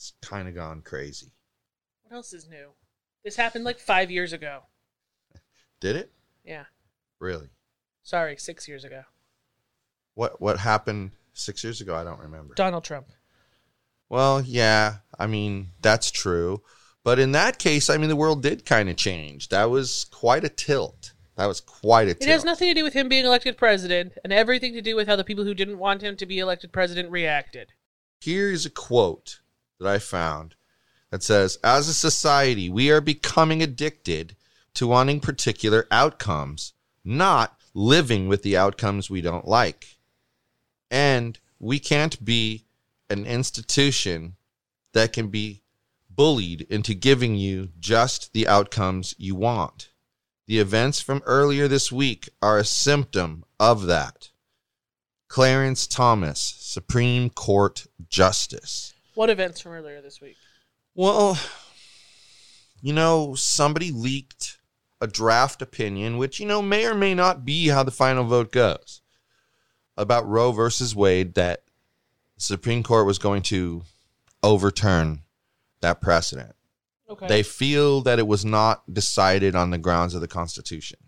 has kind of gone crazy. What else is new? This happened like five years ago. Did it? Yeah. Really? Sorry, six years ago. What what happened 6 years ago? I don't remember. Donald Trump. Well, yeah, I mean, that's true. But in that case, I mean, the world did kind of change. That was quite a tilt. That was quite a tilt. It has nothing to do with him being elected president and everything to do with how the people who didn't want him to be elected president reacted. Here's a quote that I found that says As a society, we are becoming addicted to wanting particular outcomes, not living with the outcomes we don't like. And we can't be an institution that can be bullied into giving you just the outcomes you want. The events from earlier this week are a symptom of that. Clarence Thomas, Supreme Court Justice. What events from earlier this week? Well, you know, somebody leaked a draft opinion, which, you know, may or may not be how the final vote goes, about Roe versus Wade that the Supreme Court was going to overturn that precedent. Okay. They feel that it was not decided on the grounds of the Constitution.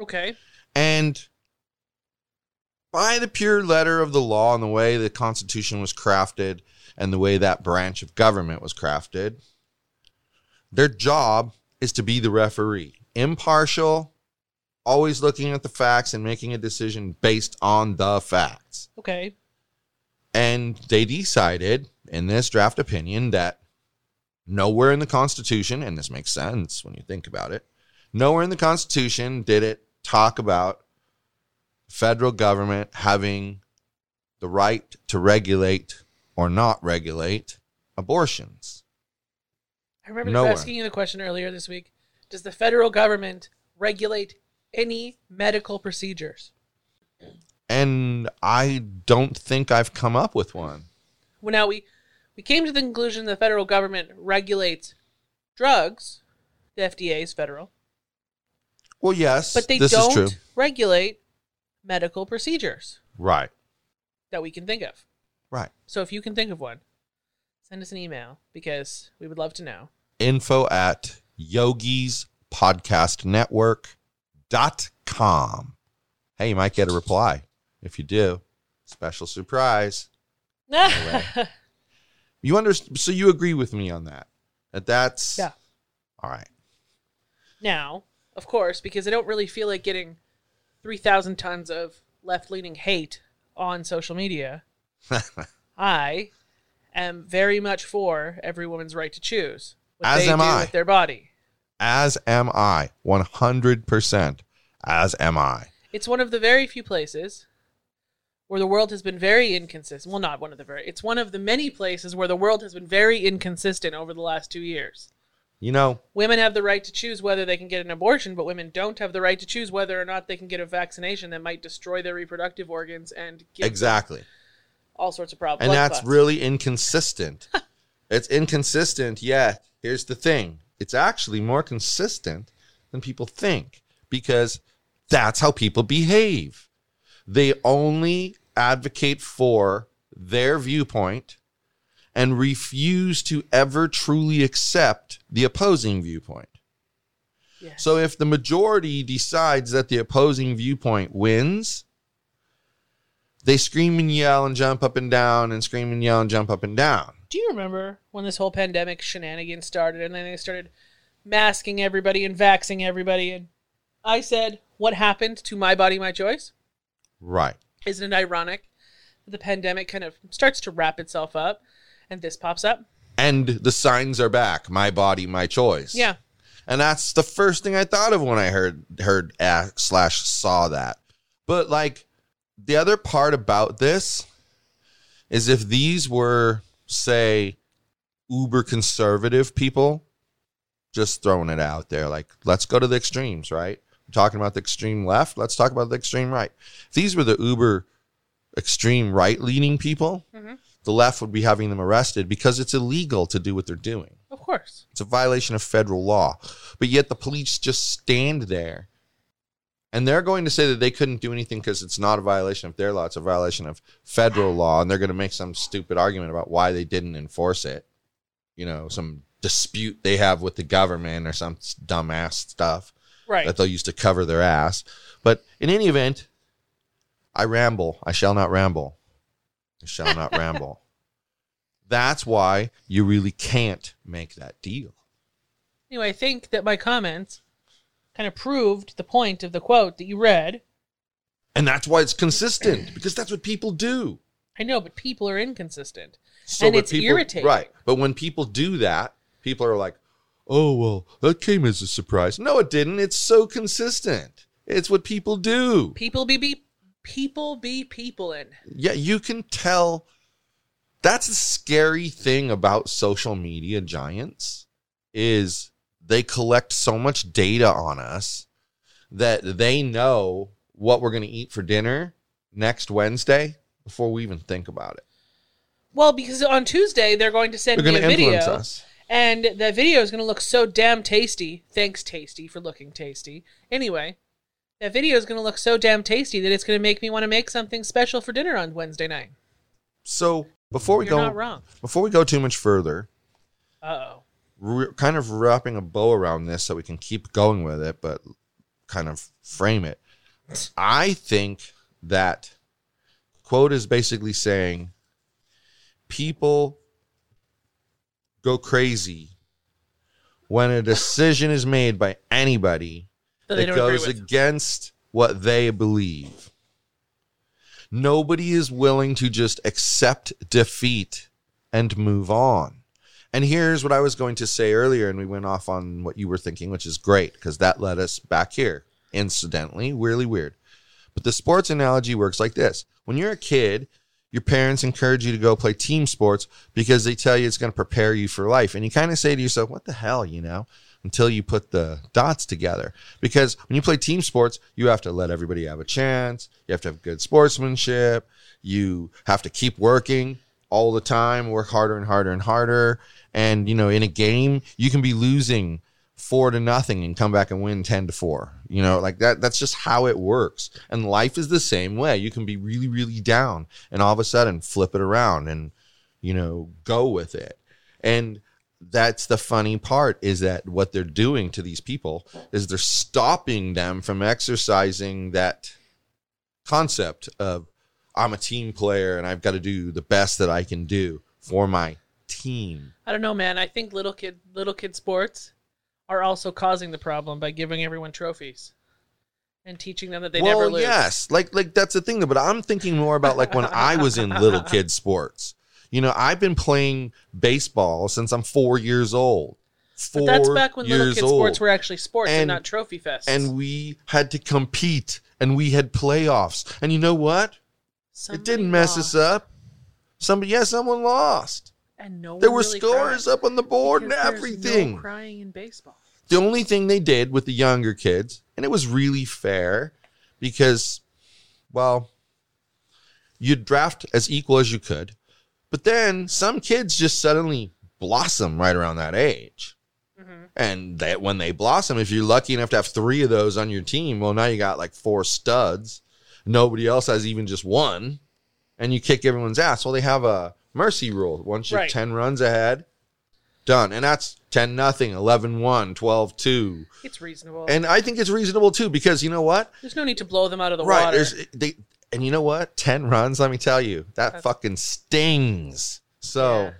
okay. And by the pure letter of the law and the way the Constitution was crafted and the way that branch of government was crafted, their job is to be the referee, impartial, always looking at the facts and making a decision based on the facts. Okay. And they decided in this draft opinion that nowhere in the Constitution, and this makes sense when you think about it, nowhere in the Constitution did it talk about federal government having the right to regulate or not regulate abortions. I remember Nowhere. asking you the question earlier this week. Does the federal government regulate any medical procedures? And I don't think I've come up with one. Well, now we we came to the conclusion the federal government regulates drugs. The FDA is federal, Well, yes, but they this is true. don't regulate medical procedures Right, that we can think of. right. So if you can think of one, send us an email because we would love to know. info at yogis podcast network dot com hey you might get a reply if you do special surprise you understand so you agree with me on that that that's Yeah. all right now, of course, because I don't really feel like getting 3,000 tons of left leaning hate on social media, I am very much for every woman's right to choose what As they am do I. with their body. as am i 100% as am i It's one of the very few places where the world has been very inconsistent. Well, not one of the very, it's one of the many places where the world has been very inconsistent over the last two years. You know Women have the right to choose whether they can get an abortion, but women don't have the right to choose whether or not they can get a vaccination that might destroy their reproductive organs and exactly. all sorts of problems. and that's really inconsistent. It's inconsistent yet here's the thing. It's actually more consistent than people think because that's how people behave. They only advocate for their viewpoint and refuse to ever truly accept the opposing viewpoint Yes. so if the majority decides that the opposing viewpoint wins, they scream and yell and jump up and down and scream and yell and jump up and down. Do you remember when this whole pandemic shenanigans started and then they started masking everybody and vaxing everybody? And I said, What happened to my body, my choice? Right. Isn't it ironic that the pandemic kind of starts to wrap itself up and this pops up? And the signs are back. My body, my choice. Yeah. And that's the first thing I thought of when I heard heard uh, slash saw that. But like the other part about this is if these were say uber conservative people just throwing it out there like let's go to the extremes right I'm talking about the extreme left let's talk about the extreme right if these were the uber extreme right leaning people Mhm. The left would be having them arrested because it's illegal to do what they're doing Of course. it's a violation of federal law. But yet the police just stand there and they're going to say that they couldn't do anything because it's not a violation of their law. It's a violation of federal law. And they're going to make some stupid argument about why they didn't enforce it. You know, some dispute they have with the government or some dumbass stuff Right. that they'll use to cover their ass. But in any event, I ramble. I shall not ramble. Shall not ramble. That's why you really can't make that deal. Anyway, I think that my comments kind of proved the point of the quote that you read. And that's why it's consistent because that's what people do. I know, but people are inconsistent. So And it's people, irritating. Right. But when people do that, people are like, oh, well, that came as a surprise. No, it didn't. It's so consistent. It's what people do. People be, be people be people in. Yeah, you can tell. That's the scary thing about social media giants is they collect so much data on us that they know what we're going to eat for dinner next Wednesday before we even think about it. Well, because on Tuesday they're going to send me a video, us. and the video is going to look so damn tasty. Thanks, Tasty, for looking tasty. Anyway, that video is going to look so damn tasty that it's going to make me want to make something special for dinner on Wednesday night. So before we You're go, not wrong. before we go too much further, Uh oh. we're kind of wrapping a bow around this so we can keep going with it, but kind of frame it. I think that quote is basically saying people go crazy when a decision is made by anybody That they don't agree goes against what they believe. Nobody is willing to just accept defeat and move on. And here's what I was going to say earlier, and we went off on what you were thinking, which is great because that led us back here. Incidentally, really weird. But the sports analogy works like this when you're a kid, your parents encourage you to go play team sports because they tell you it's going to prepare you for life. And you kind of say to yourself, what the hell, you know, until you put the dots together. Because when you play team sports, you have to let everybody have a chance. You have to have good sportsmanship. You have to keep working all the time, work harder and harder and harder. And, you know, in a game, you can be losing four to nothing and come back and win 10 to four. You know, like that, that's just how it works. And life is the same way. You can be really, really down and all of a sudden flip it around and, you know, go with it. And that's the funny part is that what they're doing to these people is they're stopping them from exercising that concept of I'm a team player and I've got to do the best that I can do for my team. I don't know, man. I think little kid little kid sports are also causing the problem by giving everyone trophies and teaching them that they well, never lose. yes, like like that's the thing though. But I'm thinking more about like when I was in little kid sports. You know, I've been playing baseball since I'm four years old. Four But that's back when little kid old. sports were actually sports and, And- not trophy fests. and we had to compete and we had playoffs. And you know what? it didn't mess us up. Somebody, yeah, someone lost. And no There were really scores up on the board and everything. No crying in baseball. the only thing they did with the younger kids, and it was really fair because, well, you'd draft as equal as you could, but then some kids just suddenly blossom right around that age. Mhm. And that when they blossom, if you're lucky enough to have three of those on your team, well, now you got like four studs. Nobody else has even just one, and you kick everyone's ass. Well, they have a mercy rule. Once you're Right. 10 runs ahead, done. And that's 10 nothing, 11 1, 12 2. It's reasonable. And I think it's reasonable too because you know what? there's no need to blow them out of the right. water. There's they And you know what? 10 runs, let me tell you, that That's- fucking stings. So,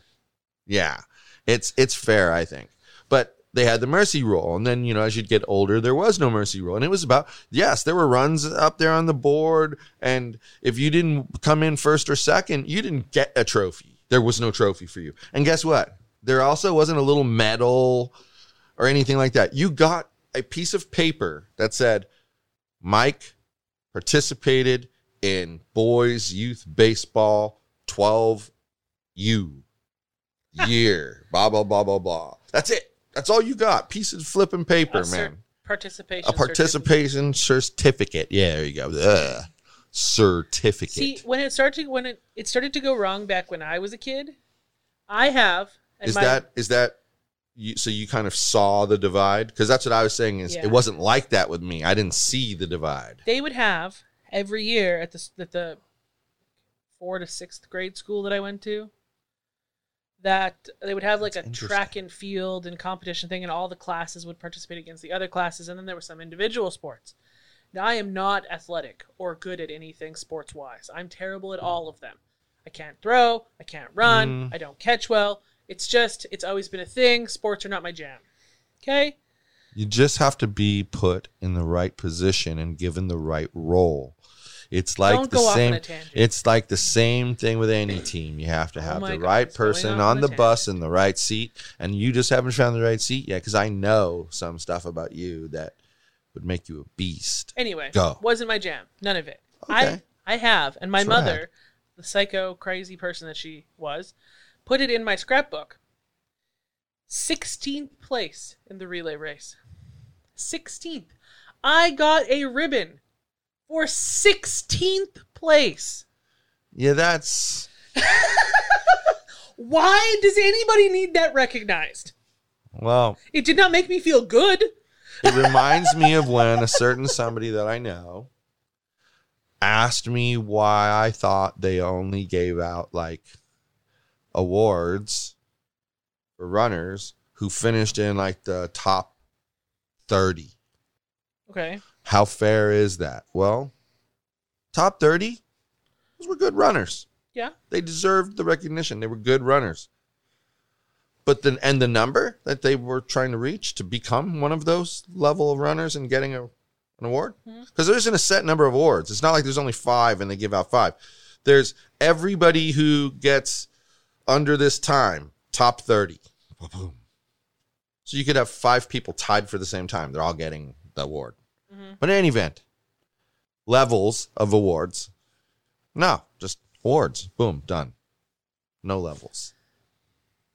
Yeah. yeah. It's it's fair, I think. But they had the mercy rule and then, you know, as you'd get older, there was no mercy rule. And it was about yes, there were runs up there on the board and if you didn't come in first or second, you didn't get a trophy. There was no trophy for you. And guess what? There also wasn't a little medal or anything like that. You got a piece of paper that said Mike participated in boys youth baseball 12 U year. blah blah blah blah blah. That's it. That's all you got. Pieces of flipping paper, A man. Participation. A participation certificate. Yeah, there you go. Ugh. Certificate. See, when it started to, when it, it started to go wrong back when I was a kid, I have is my- that is that you, so you kind of saw the divide because that's what I was saying is Yeah. it wasn't like that with me. I didn't see the divide. they would have every year at the at the four to sixth grade school that I went to. That they would have like That's a track and field and competition thing, and all the classes would participate against the other classes, and then there were some individual sports. Now I am not athletic or good at anything sports wise. I'm terrible at all of them. I can't throw, I can't run, Mm. I don't catch well. It's just it's always been a thing. Sports are not my jam. Okay? You just have to be put in the right position and given the right role. It's like Don't the go off on same. It's like the same thing with any team. You have to Oh have my the God, right person on on the bus in the right seat, and you just haven't found the right seat yet. Because I know some stuff about you that would make you a beast. Anyway, Go. wasn't my jam. None of it. Okay. I I have, and my That's mother, the psycho crazy person that she was, put it in my scrapbook. Sixteenth place in the relay race. Sixteenth. I got a ribbon for sixteenth place. Yeah, that's Why does anybody need that recognized? well. It did not make me feel good. It reminds me of when a certain somebody that I know asked me why I thought they only gave out like awards for runners who finished in like the top 30. Okay. How fair is that? Well, top 30, those were good runners. Yeah. They deserved the recognition. They were good runners. But then, and the number that they were trying to reach to become one of those level of runners and getting a, an award, hmm. because there isn't a set number of awards. It's not like there's only five and they give out five. There's everybody who gets under this time, top 30. Boom. So you could have five people tied for the same time. They're all getting the award. Mhm. But in any event, levels of awards. No, just awards. Boom, done. No levels.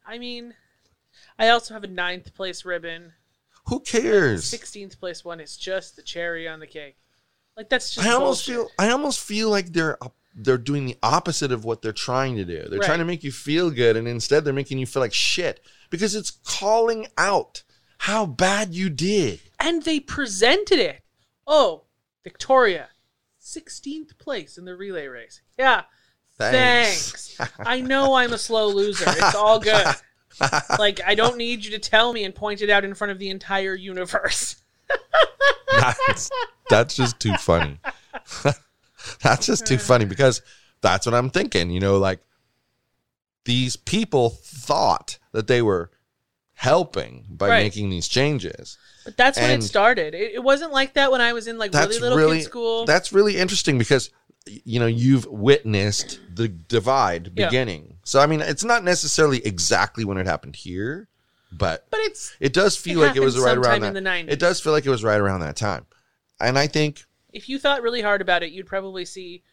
I mean, I also have a ninth place ribbon. Who cares? Sixteenth place one is just the cherry on the cake. Like that's just I almost bullshit. feel I almost feel like they're they're doing the opposite of what they're trying to do. They're Right. trying to make you feel good and instead they're making you feel like shit because it's calling out how bad you did. and they presented it. Oh, Victoria, sixteenth place in the relay race. Yeah, Thanks. thanks. I know I'm a slow loser. It's all good. like I don't need you to tell me and point it out in front of the entire universe. that's, that's just too funny. that's just too funny because that's what I'm thinking. You know, like these people thought that they were helping by Right. making these changes. But that's when it started. It, it wasn't like that when I was in like really little really kid school. that's really interesting because you know you've witnessed the divide Yeah. beginning. So I mean, it's not necessarily exactly when it happened here, but but it's it does feel It like it was right around that. in the 90s. It does feel like it was right around that time, and I think if you thought really hard about it, you'd probably see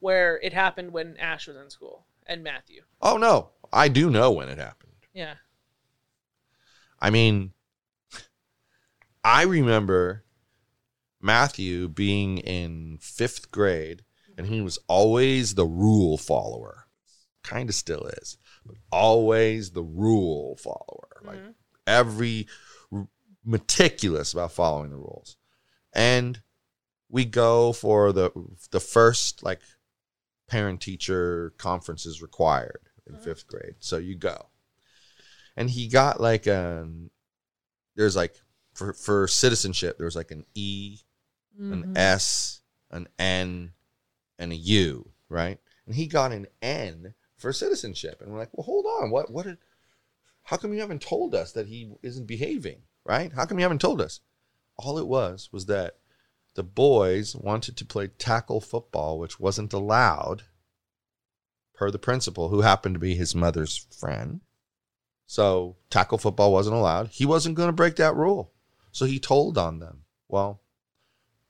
where it happened when Ash was in school and Matthew. oh no, I do know when it happened. Yeah. I mean, I remember Matthew being in fifth grade, and he was always the rule follower. Kind of still is, but always the rule follower. Like Mhm. every meticulous about following the rules. And we go for the the first like parent teacher conferences required in Mhm. fifth grade. So you go. And he got like an there's like for for citizenship, there was like an E, an Mhm. S, an N, and a U, right? And he got an N for citizenship. And we're like, well, hold on. What, what did, how come you haven't told us that he isn't behaving, right? How come you haven't told us? All it was was that the boys wanted to play tackle football, which wasn't allowed per the principal, who happened to be his mother's friend. So tackle football wasn't allowed. He wasn't going to break that rule. So he told on them. Well,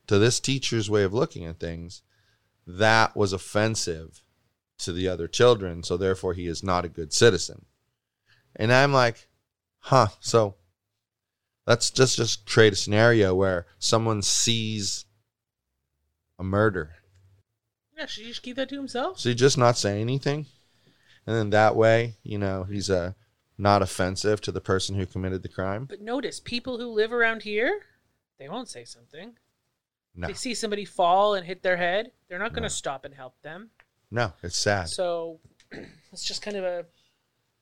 to this teacher's way of looking at things, that was offensive to the other children. So therefore, he is not a good citizen. And I'm like, huh. So let's just just create a scenario where someone sees a murder. Yeah, should he just keep that to himself? So he just not say anything, and then that way, you know, he's uh, not offensive to the person who committed the crime. But notice, people who live around here, they won't say something. No, They see somebody fall and hit their head, they're not going to No. stop and help them. no, it's sad. So it's just kind of a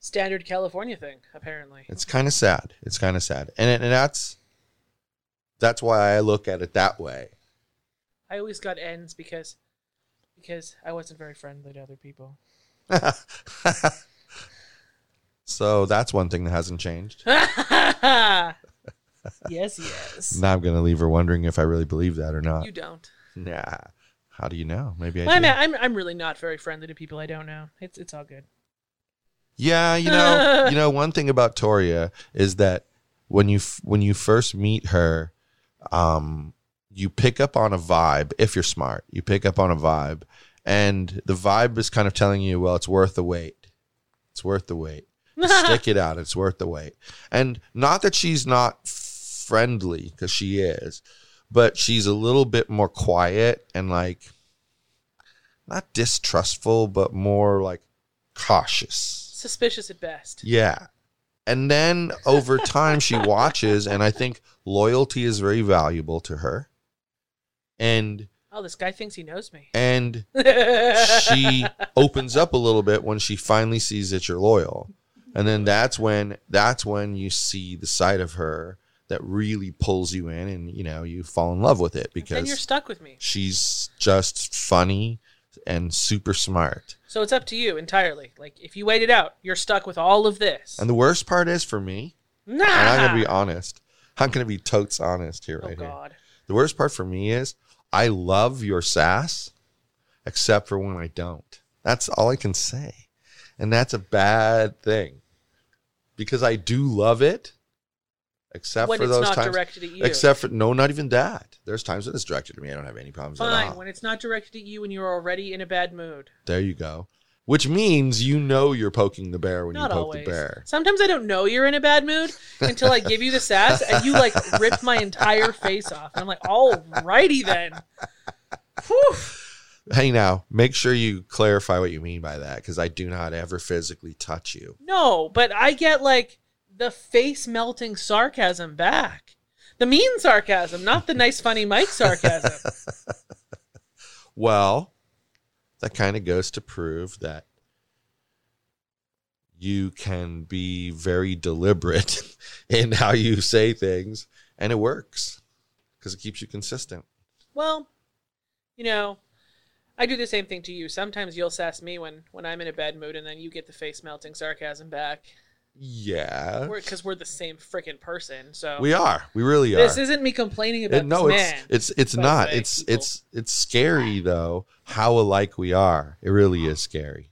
standard California thing, apparently. It's kind of sad. It's kind of sad, and it, and that's that's why I look at it that way. I always got ends because because I wasn't very friendly to other people. so that's one thing that hasn't changed. yes, yes. Now I'm gonna leave her wondering if I really believe that or not. You don't. Nah. How do you know? Maybe I Well, do. I'm, I'm I'm really not very friendly to people I don't know. It's it's all good. Yeah, you know, you know, one thing about Torya is that when you f- when you first meet her, um, you pick up on a vibe. If you're smart, you pick up on a vibe, and the vibe is kind of telling you, well, it's worth the wait. It's worth the wait. Stick it out. It's worth the wait. And not that she's not friendly, because she is, but she's a little bit more quiet and like not distrustful, but more like cautious. Suspicious at best. Yeah. And then over time, she watches, and I think loyalty is very valuable to her. And Oh, this guy thinks he knows me. and she opens up a little bit when she finally sees that you're loyal. And then that's when that's when you see the side of her that really pulls you in and you know, you fall in love with it because then you're stuck with me. she's just funny and super smart. So it's up to you entirely. Like if you wait it out, you're stuck with all of this. And the worst part is for me, nah. and I'm gonna be honest. I'm gonna be totes honest here, oh right here. God. The worst part for me is I love your sass, except for when I don't. That's all I can say, and that's a bad thing because I do love it, except When for those not times. directed at you. Except for no, not even that. There's times when it's directed at me. I don't have any problems Fine. all. When it's not directed at you and you're already in a bad mood. There you go. Which means you know you're poking the bear when Not you poke always. the bear. Sometimes I don't know you're in a bad mood until I give you the sass and you like rip my entire face off. And I'm like, alrighty then. Whew. Hey, now make sure you clarify what you mean by that because I do not ever physically touch you. No, but I get like the face melting sarcasm back. The mean sarcasm, not the nice, funny Mike sarcasm. Well, that kind of goes to prove that you can be very deliberate in how you say things, and it works because it keeps you consistent. Well, you know, I do the same thing to you. Sometimes you'll sass me when when I'm in a bad mood, and then you get the face melting sarcasm back. Yeah, Because we're, the same freaking person. So we are. We really are. this isn't me complaining about It- no, it's man. it's it's not. way, It's people. it's it's scary though how alike we are. It really is scary.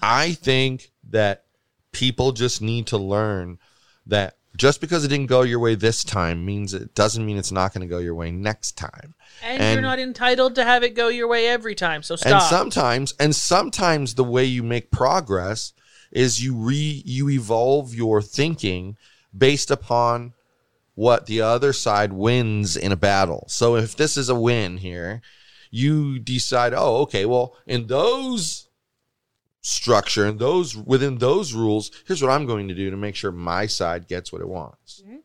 I think that people just need to learn that just because it didn't go your way this time means it doesn't mean it's not going to go your way next time. and, and- you're not entitled to have it go your way every time. So And sometimes and sometimes the way you make progress is you re you evolve your thinking based upon what the other side wins in a battle. So if this is a win here, you decide, oh, okay, well, in those structure and those within those rules, here's what I'm going to do to make sure my side gets what it wants. Mhm.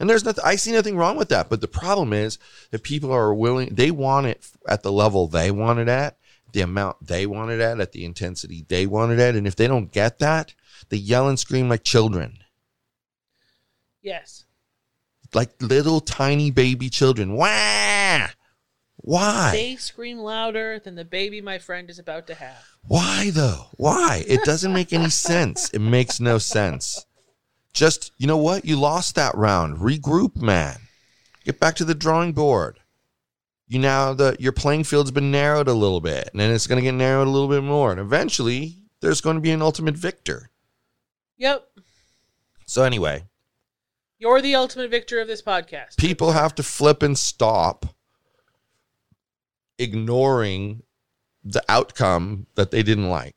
And there's nothing I see nothing wrong with that. But the problem is that people are willing they want it at the level they want it at, the amount they want it at, at the intensity they want it at. And if they don't get that, they yell and scream like children. yes. like little tiny baby children. Wah! Why? They scream louder than the baby my friend is about to have. Why though? Why? It doesn't make any sense. It makes no sense. Just, you know what? You lost that round. Regroup, man. Get back to the drawing board. You now the your playing field's been narrowed a little bit, and then it's going to get narrowed a little bit more, and eventually there's going to be an ultimate victor. Yep. So anyway, You're the ultimate victor of this podcast. people have to flip and stop ignoring the outcome that they didn't like.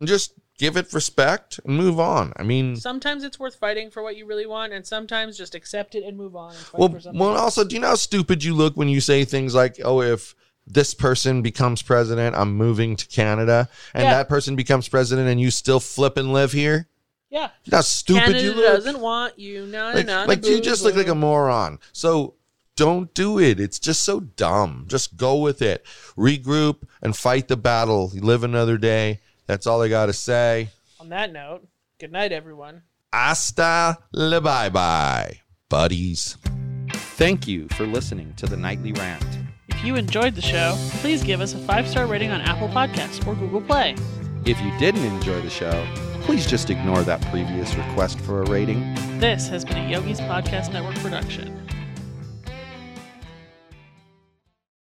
And just give it respect and move on. I mean, Sometimes it's worth fighting for what you really want, and sometimes just accept it and move on. And fight well, well, also, do you know how stupid you look when you say things like, "Oh, if this person becomes president, I'm moving to Canada," and Yeah. that person becomes president, and you still flip and live here? yeah. You know how stupid Canada you look. doesn't want you. No, like, no, like you just look like a moron. So don't do it. It's just so dumb. Just go with it. Regroup and fight the battle. You live another day. That's all I got to say. On that note, good night, everyone. Hasta la bye bye, buddies. Thank you for listening to the Nightly Rant. If you enjoyed the show, please give us a five star rating on Apple Podcasts or Google Play. If you didn't enjoy the show, please just ignore that previous request for a rating. This has been a Yogi's Podcast Network production.